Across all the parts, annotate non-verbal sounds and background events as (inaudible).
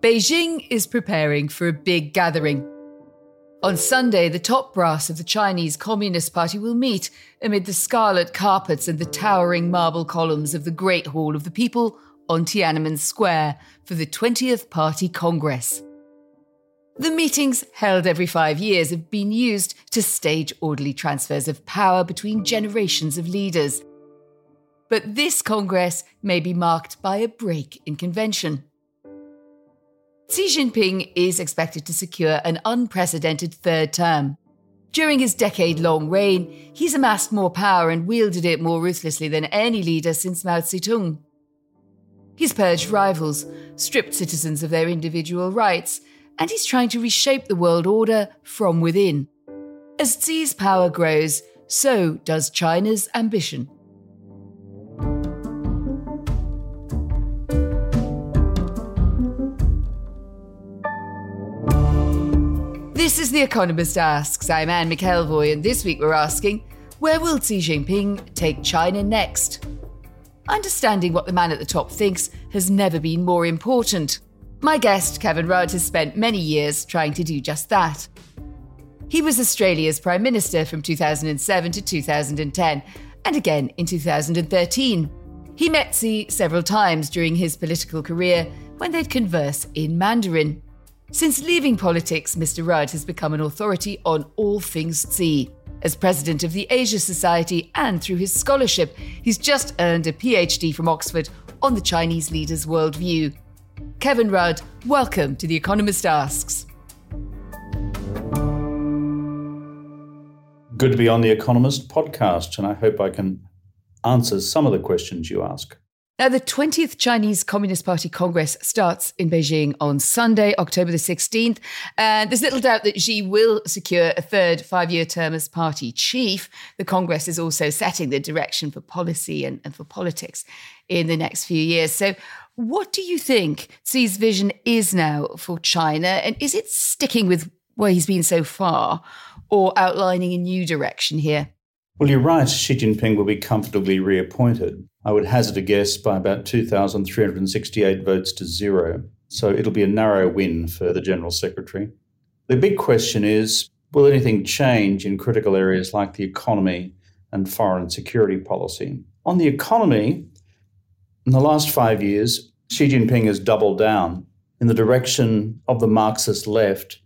Beijing is preparing for a big gathering. On Sunday, the top brass of the Chinese Communist Party will meet amid the scarlet carpets and the towering marble columns of the Great Hall of the People on Tiananmen Square for the 20th Party Congress. The meetings, held every five years, have been used to stage orderly transfers of power between generations of leaders. But this Congress may be marked by a break in convention. Xi Jinping is expected to secure an unprecedented third term. During his decade long reign, he's amassed more power and wielded it more ruthlessly than any leader since Mao Zedong. He's purged rivals, stripped citizens of their individual rights, and he's trying to reshape the world order from within. As Xi's power grows, so does China's ambition. This is The Economist Asks. I'm Anne McElvoy, and this week we're asking where will Xi Jinping take China next? Understanding what the man at the top thinks has never been more important. My guest, Kevin Rudd, has spent many years trying to do just that. He was Australia's Prime Minister from 2007 to 2010, and again in 2013. He met Xi several times during his political career when they'd converse in Mandarin. Since leaving politics, Mr. Rudd has become an authority on all things Xi. As president of the Asia Society and through his scholarship, he's just earned a PhD from Oxford on the Chinese leader's worldview. Kevin Rudd, welcome to The Economist Asks. Good to be on The Economist podcast, and I hope I can answer some of the questions you ask. Now, the 20th Chinese Communist Party Congress starts in Beijing on Sunday, October the 16th. And there's little doubt that Xi will secure a third five year term as party chief. The Congress is also setting the direction for policy and, and for politics in the next few years. So, what do you think Xi's vision is now for China? And is it sticking with where he's been so far or outlining a new direction here? Well, you're right. Xi Jinping will be comfortably reappointed. I would hazard a guess by about 2,368 votes to zero. So it'll be a narrow win for the General Secretary. The big question is will anything change in critical areas like the economy and foreign security policy? On the economy, in the last five years, Xi Jinping has doubled down in the direction of the Marxist left,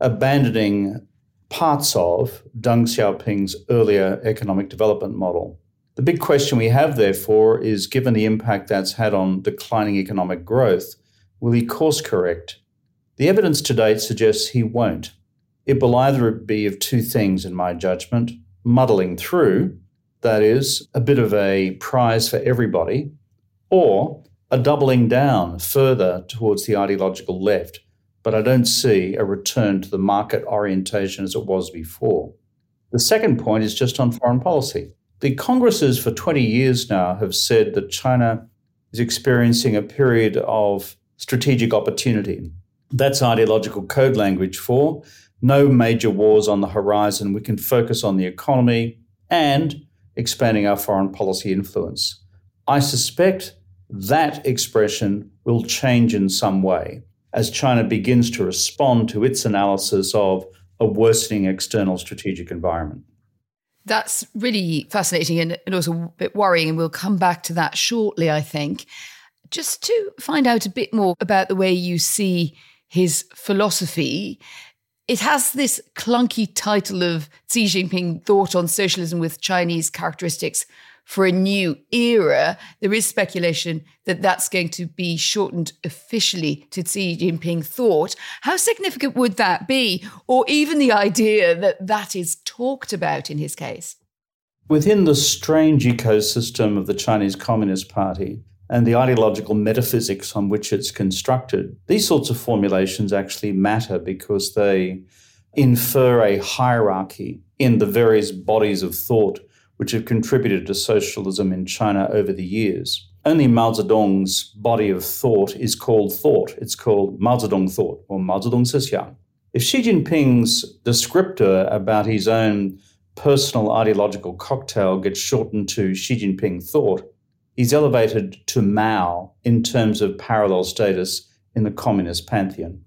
abandoning parts of Deng Xiaoping's earlier economic development model. The big question we have, therefore, is given the impact that's had on declining economic growth, will he course correct? The evidence to date suggests he won't. It will either be of two things, in my judgment muddling through, that is, a bit of a prize for everybody, or a doubling down further towards the ideological left, but I don't see a return to the market orientation as it was before. The second point is just on foreign policy. The Congresses for 20 years now have said that China is experiencing a period of strategic opportunity. That's ideological code language for no major wars on the horizon. We can focus on the economy and expanding our foreign policy influence. I suspect that expression will change in some way as China begins to respond to its analysis of a worsening external strategic environment. That's really fascinating and, and also a bit worrying, and we'll come back to that shortly, I think. Just to find out a bit more about the way you see his philosophy, it has this clunky title of Xi Jinping Thought on Socialism with Chinese Characteristics for a new era, there is speculation that that's going to be shortened officially to Xi Jinping thought. How significant would that be? Or even the idea that that is talked about in his case? Within the strange ecosystem of the Chinese Communist Party and the ideological metaphysics on which it's constructed, these sorts of formulations actually matter because they infer a hierarchy in the various bodies of thought which have contributed to socialism in China over the years. Only Mao Zedong's body of thought is called thought. It's called Mao Zedong thought or Mao Zedong Sixiang. If Xi Jinping's descriptor about his own personal ideological cocktail gets shortened to Xi Jinping thought, he's elevated to Mao in terms of parallel status in the communist pantheon.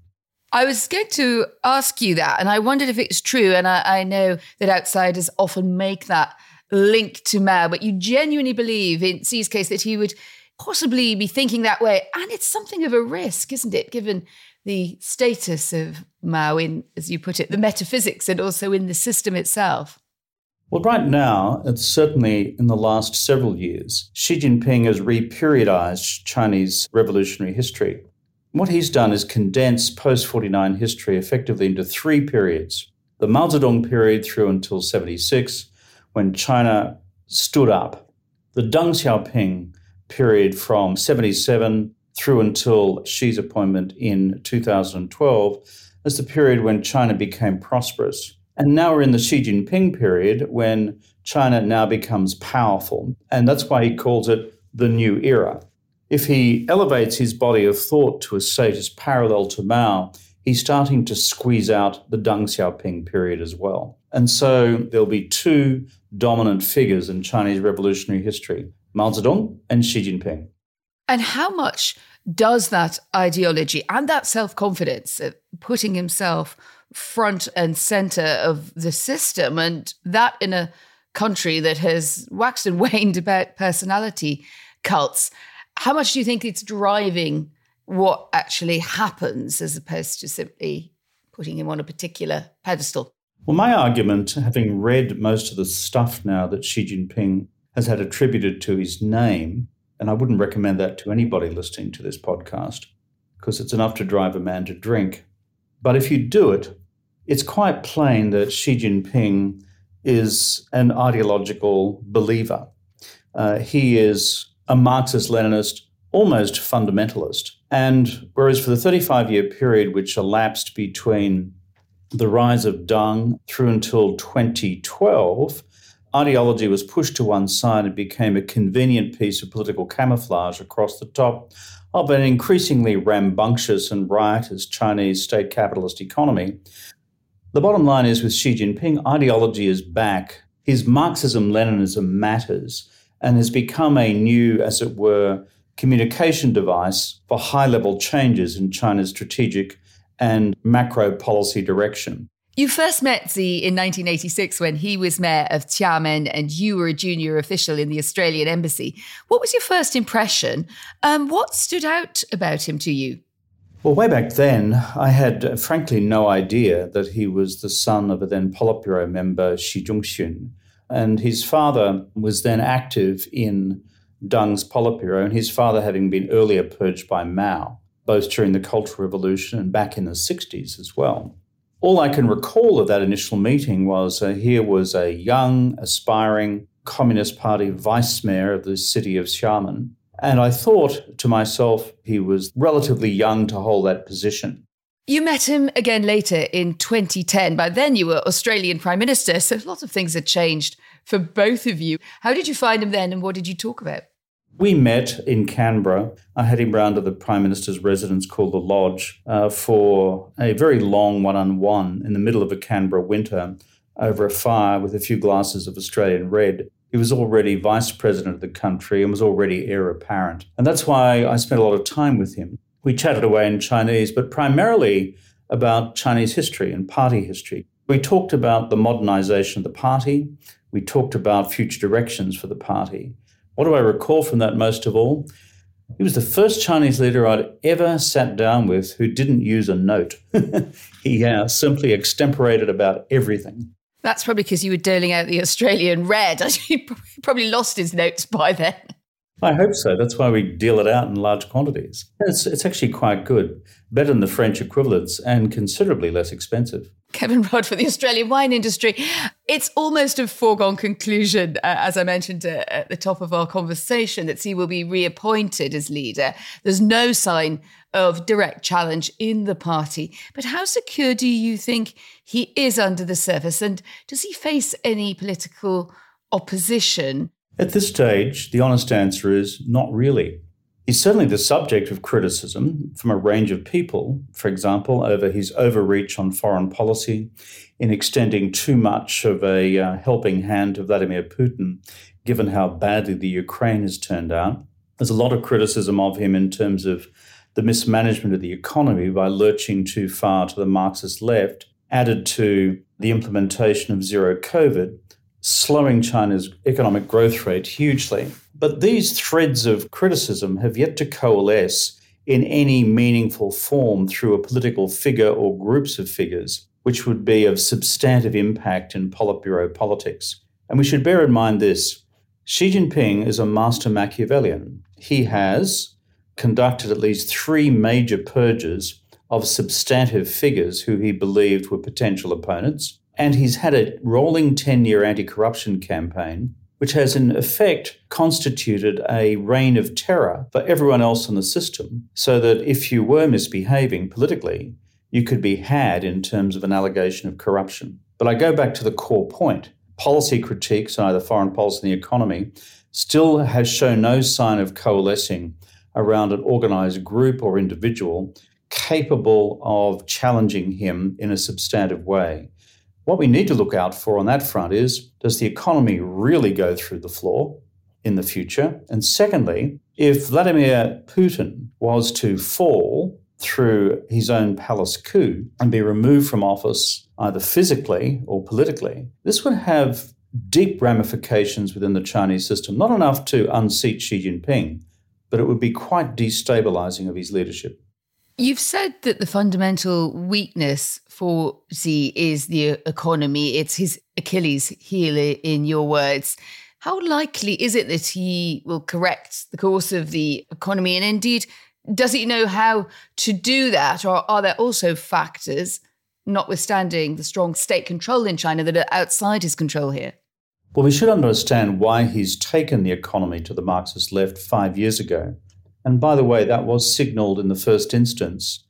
I was going to ask you that, and I wondered if it's true. And I, I, know that outsiders often make that link to Mao, but you genuinely believe in Xi's case that he would possibly be thinking that way. And it's something of a risk, isn't it, given the status of Mao in, as you put it, the metaphysics and also in the system itself? Well, right now, it's certainly in the last several years, Xi Jinping has reperiodized Chinese revolutionary history. What he's done is condense post 49 history effectively into three periods the Mao Zedong period through until 76, when China stood up, the Deng Xiaoping period from 77 through until Xi's appointment in 2012 as the period when China became prosperous. And now we're in the Xi Jinping period when China now becomes powerful. And that's why he calls it the new era if he elevates his body of thought to a status parallel to Mao, he's starting to squeeze out the Deng Xiaoping period as well. And so there'll be two dominant figures in Chinese revolutionary history Mao Zedong and Xi Jinping. And how much does that ideology and that self confidence, uh, putting himself front and center of the system, and that in a country that has waxed and (laughs) waned about personality cults, how much do you think it's driving what actually happens as opposed to simply putting him on a particular pedestal? Well, my argument, having read most of the stuff now that Xi Jinping has had attributed to his name, and I wouldn't recommend that to anybody listening to this podcast because it's enough to drive a man to drink. But if you do it, it's quite plain that Xi Jinping is an ideological believer. Uh, he is a Marxist Leninist, almost fundamentalist. And whereas for the 35 year period which elapsed between the rise of Deng through until 2012, ideology was pushed to one side and became a convenient piece of political camouflage across the top of an increasingly rambunctious and riotous Chinese state capitalist economy. The bottom line is with Xi Jinping, ideology is back. His Marxism Leninism matters and has become a new, as it were, communication device for high level changes in China's strategic and macro policy direction. You first met Xi in 1986 when he was mayor of Xiamen and you were a junior official in the Australian embassy. What was your first impression? Um, what stood out about him to you? Well, way back then, I had uh, frankly no idea that he was the son of a then Politburo member, Xi Zhongxun, and his father was then active in Deng's Politburo, and his father having been earlier purged by Mao, both during the Cultural Revolution and back in the 60s as well. All I can recall of that initial meeting was uh, here was a young, aspiring Communist Party vice mayor of the city of Xiamen. And I thought to myself, he was relatively young to hold that position. You met him again later in 2010. By then, you were Australian Prime Minister, so lots of things had changed for both of you. How did you find him then, and what did you talk about? We met in Canberra. I had him round to the Prime Minister's residence called the Lodge uh, for a very long one on one in the middle of a Canberra winter over a fire with a few glasses of Australian red. He was already vice president of the country and was already heir apparent. And that's why I spent a lot of time with him. We chatted away in Chinese, but primarily about Chinese history and party history. We talked about the modernization of the party. We talked about future directions for the party. What do I recall from that most of all? He was the first Chinese leader I'd ever sat down with who didn't use a note. (laughs) he uh, simply extemporated about everything. That's probably because you were dealing out the Australian red. (laughs) he probably lost his notes by then. I hope so. That's why we deal it out in large quantities. It's, it's actually quite good, better than the French equivalents, and considerably less expensive. Kevin Rudd for the Australian wine industry. It's almost a foregone conclusion, uh, as I mentioned uh, at the top of our conversation, that he will be reappointed as leader. There's no sign of direct challenge in the party. But how secure do you think he is under the surface? And does he face any political opposition? At this stage, the honest answer is not really. He's certainly the subject of criticism from a range of people, for example, over his overreach on foreign policy, in extending too much of a uh, helping hand to Vladimir Putin, given how badly the Ukraine has turned out. There's a lot of criticism of him in terms of the mismanagement of the economy by lurching too far to the Marxist left, added to the implementation of zero COVID, slowing China's economic growth rate hugely. But these threads of criticism have yet to coalesce in any meaningful form through a political figure or groups of figures, which would be of substantive impact in Politburo politics. And we should bear in mind this Xi Jinping is a master Machiavellian. He has conducted at least three major purges of substantive figures who he believed were potential opponents. And he's had a rolling 10 year anti corruption campaign which has in effect constituted a reign of terror for everyone else in the system, so that if you were misbehaving politically, you could be had in terms of an allegation of corruption. But I go back to the core point. Policy critiques on either foreign policy and the economy still has shown no sign of coalescing around an organized group or individual capable of challenging him in a substantive way. What we need to look out for on that front is does the economy really go through the floor in the future? And secondly, if Vladimir Putin was to fall through his own palace coup and be removed from office either physically or politically, this would have deep ramifications within the Chinese system, not enough to unseat Xi Jinping, but it would be quite destabilizing of his leadership. You've said that the fundamental weakness for Xi is the uh, economy. It's his Achilles heel, in your words. How likely is it that he will correct the course of the economy? And indeed, does he know how to do that? Or are there also factors, notwithstanding the strong state control in China, that are outside his control here? Well, we should understand why he's taken the economy to the Marxist left five years ago. And by the way, that was signalled in the first instance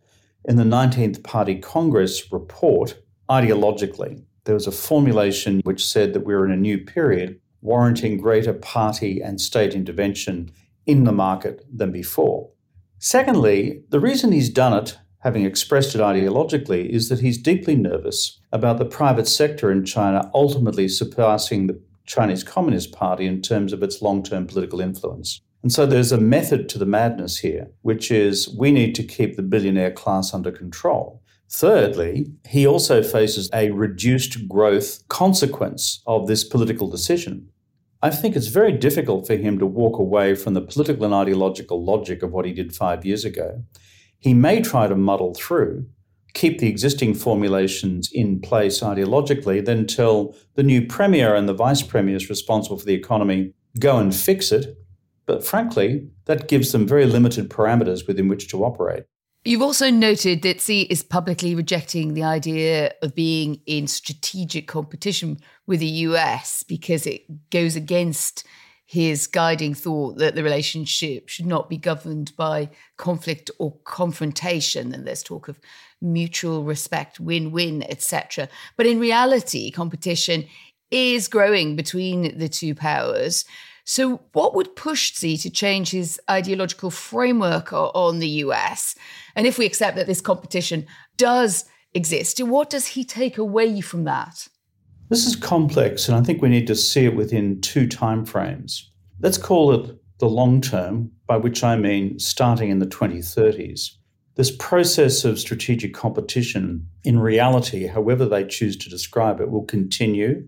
in the 19th Party Congress report ideologically. There was a formulation which said that we we're in a new period warranting greater party and state intervention in the market than before. Secondly, the reason he's done it, having expressed it ideologically, is that he's deeply nervous about the private sector in China ultimately surpassing the Chinese Communist Party in terms of its long term political influence. And so there's a method to the madness here, which is we need to keep the billionaire class under control. Thirdly, he also faces a reduced growth consequence of this political decision. I think it's very difficult for him to walk away from the political and ideological logic of what he did five years ago. He may try to muddle through, keep the existing formulations in place ideologically, then tell the new premier and the vice premiers responsible for the economy go and fix it but frankly, that gives them very limited parameters within which to operate. You've also noted that Xi is publicly rejecting the idea of being in strategic competition with the US because it goes against his guiding thought that the relationship should not be governed by conflict or confrontation and there's talk of mutual respect win-win etc but in reality competition is growing between the two powers so, what would push Xi to change his ideological framework on the US? And if we accept that this competition does exist, what does he take away from that? This is complex, and I think we need to see it within two timeframes. Let's call it the long term, by which I mean starting in the 2030s. This process of strategic competition, in reality, however they choose to describe it, will continue,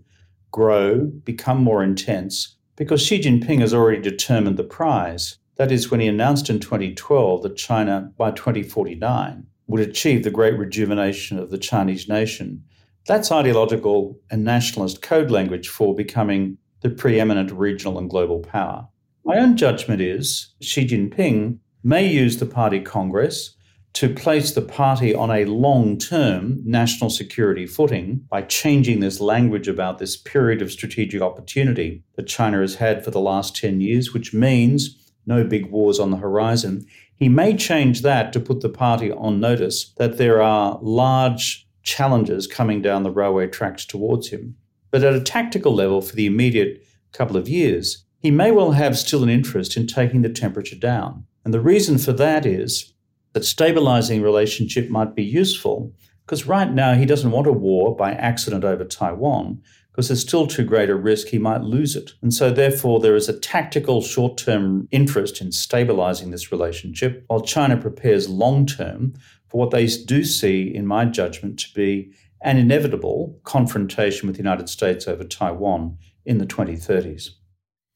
grow, become more intense, because Xi Jinping has already determined the prize. That is, when he announced in 2012 that China, by 2049, would achieve the great rejuvenation of the Chinese nation. That's ideological and nationalist code language for becoming the preeminent regional and global power. My own judgment is Xi Jinping may use the party congress to place the party on a long term national security footing by changing this language about this period of strategic opportunity that China has had for the last 10 years, which means no big wars on the horizon. He may change that to put the party on notice that there are large challenges coming down the railway tracks towards him. But at a tactical level, for the immediate couple of years, he may well have still an interest in taking the temperature down. And the reason for that is that stabilizing relationship might be useful because right now he doesn't want a war by accident over Taiwan because there's still too great a risk he might lose it. And so, therefore, there is a tactical short term interest in stabilizing this relationship, while China prepares long term for what they do see, in my judgment, to be an inevitable confrontation with the United States over Taiwan in the 2030s.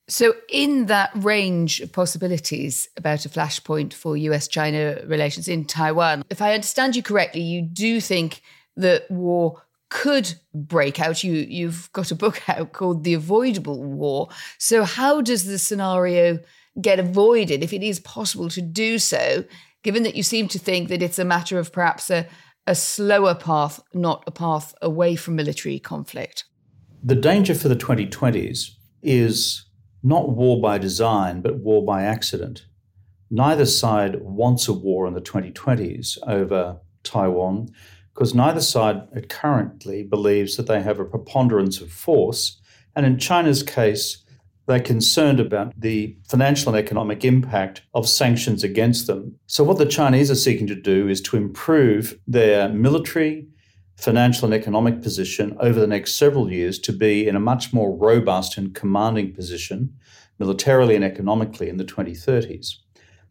So, in that range of possibilities about a flashpoint for US China relations in Taiwan, if I understand you correctly, you do think that war could break out. You, you've got a book (laughs) out called The Avoidable War. So, how does the scenario get avoided if it is possible to do so, given that you seem to think that it's a matter of perhaps a, a slower path, not a path away from military conflict? The danger for the 2020s is not war by design, but war by accident. Neither side wants a war in the 2020s over Taiwan because neither side currently believes that they have a preponderance of force. And in China's case, they're concerned about the financial and economic impact of sanctions against them. So, what the Chinese are seeking to do is to improve their military, financial, and economic position over the next several years to be in a much more robust and commanding position, militarily and economically, in the 2030s.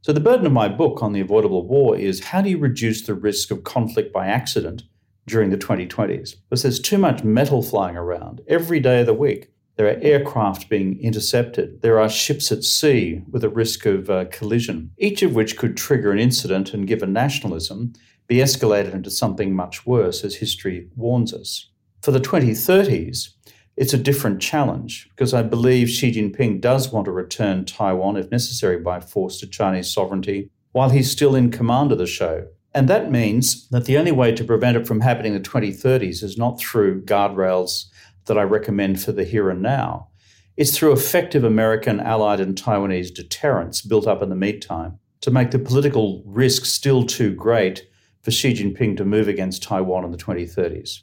So, the burden of my book on the avoidable war is how do you reduce the risk of conflict by accident during the 2020s? Because there's too much metal flying around every day of the week. There are aircraft being intercepted. There are ships at sea with a risk of uh, collision, each of which could trigger an incident and, given nationalism, be escalated into something much worse, as history warns us. For the 2030s, it's a different challenge because I believe Xi Jinping does want to return Taiwan, if necessary, by force to Chinese sovereignty while he's still in command of the show. And that means that the only way to prevent it from happening in the 2030s is not through guardrails that I recommend for the here and now. It's through effective American, Allied, and Taiwanese deterrence built up in the meantime to make the political risk still too great for Xi Jinping to move against Taiwan in the 2030s.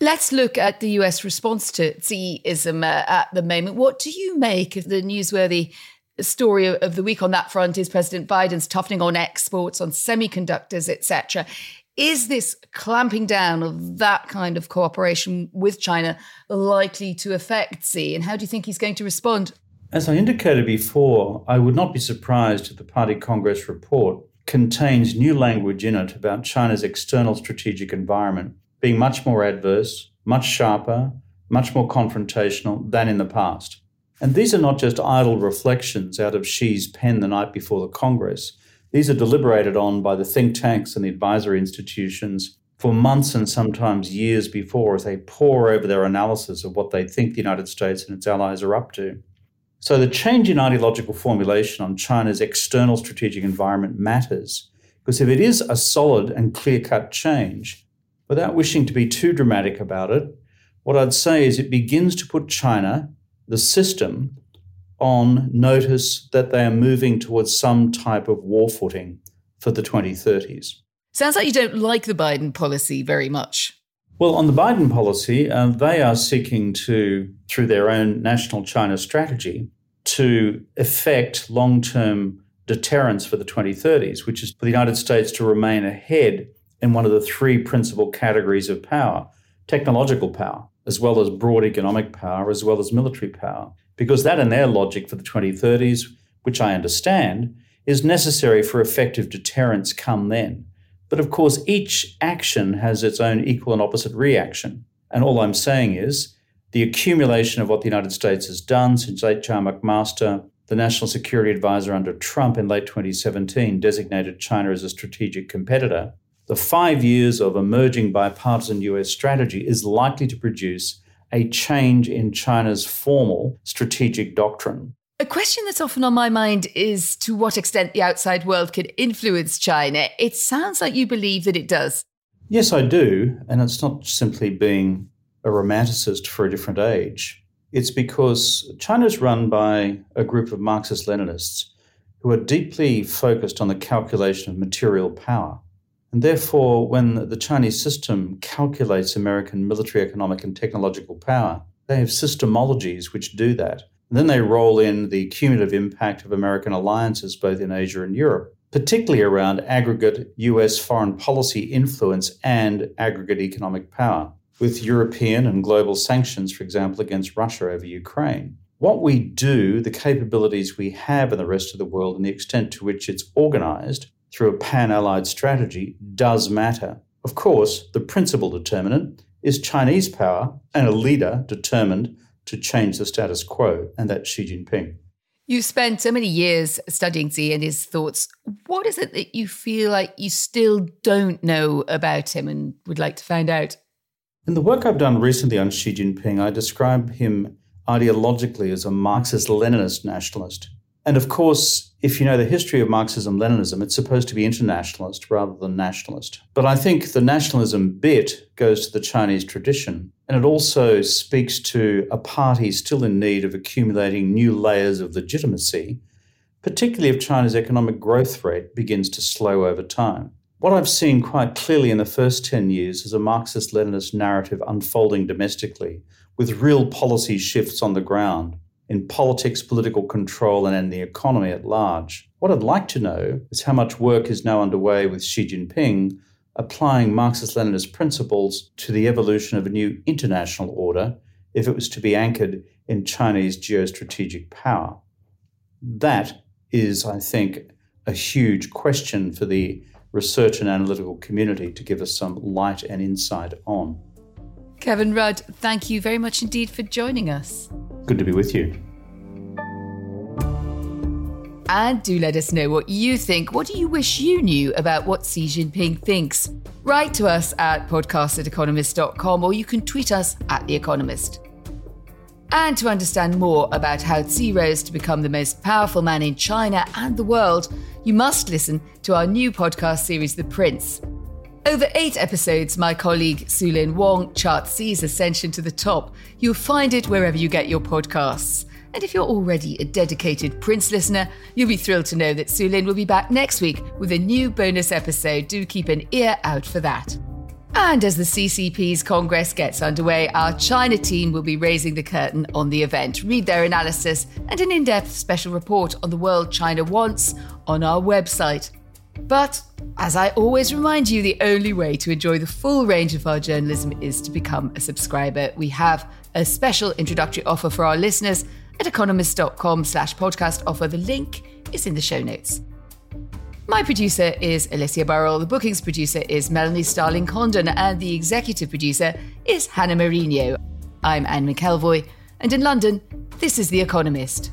Let's look at the US response to Xiism uh, at the moment. What do you make of the newsworthy story of the week on that front is President Biden's toughening on exports, on semiconductors, etc. Is this clamping down of that kind of cooperation with China likely to affect Xi? And how do you think he's going to respond? As I indicated before, I would not be surprised if the Party Congress report contains new language in it about China's external strategic environment being much more adverse, much sharper, much more confrontational than in the past. And these are not just idle reflections out of Xi's pen the night before the Congress. These are deliberated on by the think tanks and the advisory institutions for months and sometimes years before as they pore over their analysis of what they think the United States and its allies are up to. So the change in ideological formulation on China's external strategic environment matters, because if it is a solid and clear cut change, without wishing to be too dramatic about it, what I'd say is it begins to put China, the system, on notice that they are moving towards some type of war footing for the 2030s. Sounds like you don't like the Biden policy very much. Well, on the Biden policy, uh, they are seeking to, through their own national China strategy, to effect long term deterrence for the 2030s, which is for the United States to remain ahead in one of the three principal categories of power technological power, as well as broad economic power, as well as military power. Because that, in their logic for the 2030s, which I understand, is necessary for effective deterrence come then. But of course, each action has its own equal and opposite reaction. And all I'm saying is the accumulation of what the United States has done since H.R. McMaster, the National Security Advisor under Trump in late 2017, designated China as a strategic competitor. The five years of emerging bipartisan US strategy is likely to produce a change in China's formal strategic doctrine. A question that's often on my mind is to what extent the outside world can influence China. It sounds like you believe that it does. Yes, I do. And it's not simply being a romanticist for a different age. It's because China is run by a group of Marxist Leninists who are deeply focused on the calculation of material power. And therefore, when the Chinese system calculates American military, economic, and technological power, they have systemologies which do that. And then they roll in the cumulative impact of American alliances both in Asia and Europe, particularly around aggregate US foreign policy influence and aggregate economic power, with European and global sanctions, for example, against Russia over Ukraine. What we do, the capabilities we have in the rest of the world, and the extent to which it's organized through a pan allied strategy does matter. Of course, the principal determinant is Chinese power and a leader determined to change the status quo, and that's Xi Jinping. You've spent so many years studying Xi and his thoughts. What is it that you feel like you still don't know about him and would like to find out? In the work I've done recently on Xi Jinping, I describe him ideologically as a Marxist Leninist nationalist. And of course, if you know the history of Marxism Leninism, it's supposed to be internationalist rather than nationalist. But I think the nationalism bit goes to the Chinese tradition. And it also speaks to a party still in need of accumulating new layers of legitimacy, particularly if China's economic growth rate begins to slow over time. What I've seen quite clearly in the first 10 years is a Marxist Leninist narrative unfolding domestically, with real policy shifts on the ground in politics, political control, and in the economy at large. What I'd like to know is how much work is now underway with Xi Jinping applying Marxist Leninist principles to the evolution of a new international order if it was to be anchored in Chinese geostrategic power. That is, I think, a huge question for the research and analytical community to give us some light and insight on. Kevin Rudd, thank you very much indeed for joining us. Good to be with you. And do let us know what you think. What do you wish you knew about what Xi Jinping thinks? Write to us at podcast at economist.com or you can tweet us at The Economist. And to understand more about how Xi rose to become the most powerful man in China and the world, you must listen to our new podcast series, The Prince. Over eight episodes, my colleague Sue-Lin Wong charts Xi's ascension to the top. You'll find it wherever you get your podcasts. And if you're already a dedicated Prince listener, you'll be thrilled to know that Sue-Lin will be back next week with a new bonus episode. Do keep an ear out for that. And as the CCP's Congress gets underway, our China team will be raising the curtain on the event. Read their analysis and an in depth special report on the world China wants on our website. But as I always remind you, the only way to enjoy the full range of our journalism is to become a subscriber. We have a special introductory offer for our listeners at economist.com slash podcast offer. The link is in the show notes. My producer is Alicia Burrell, the bookings producer is Melanie Starling Condon, and the executive producer is Hannah Mourain. I'm Anne McElvoy, and in London, this is The Economist.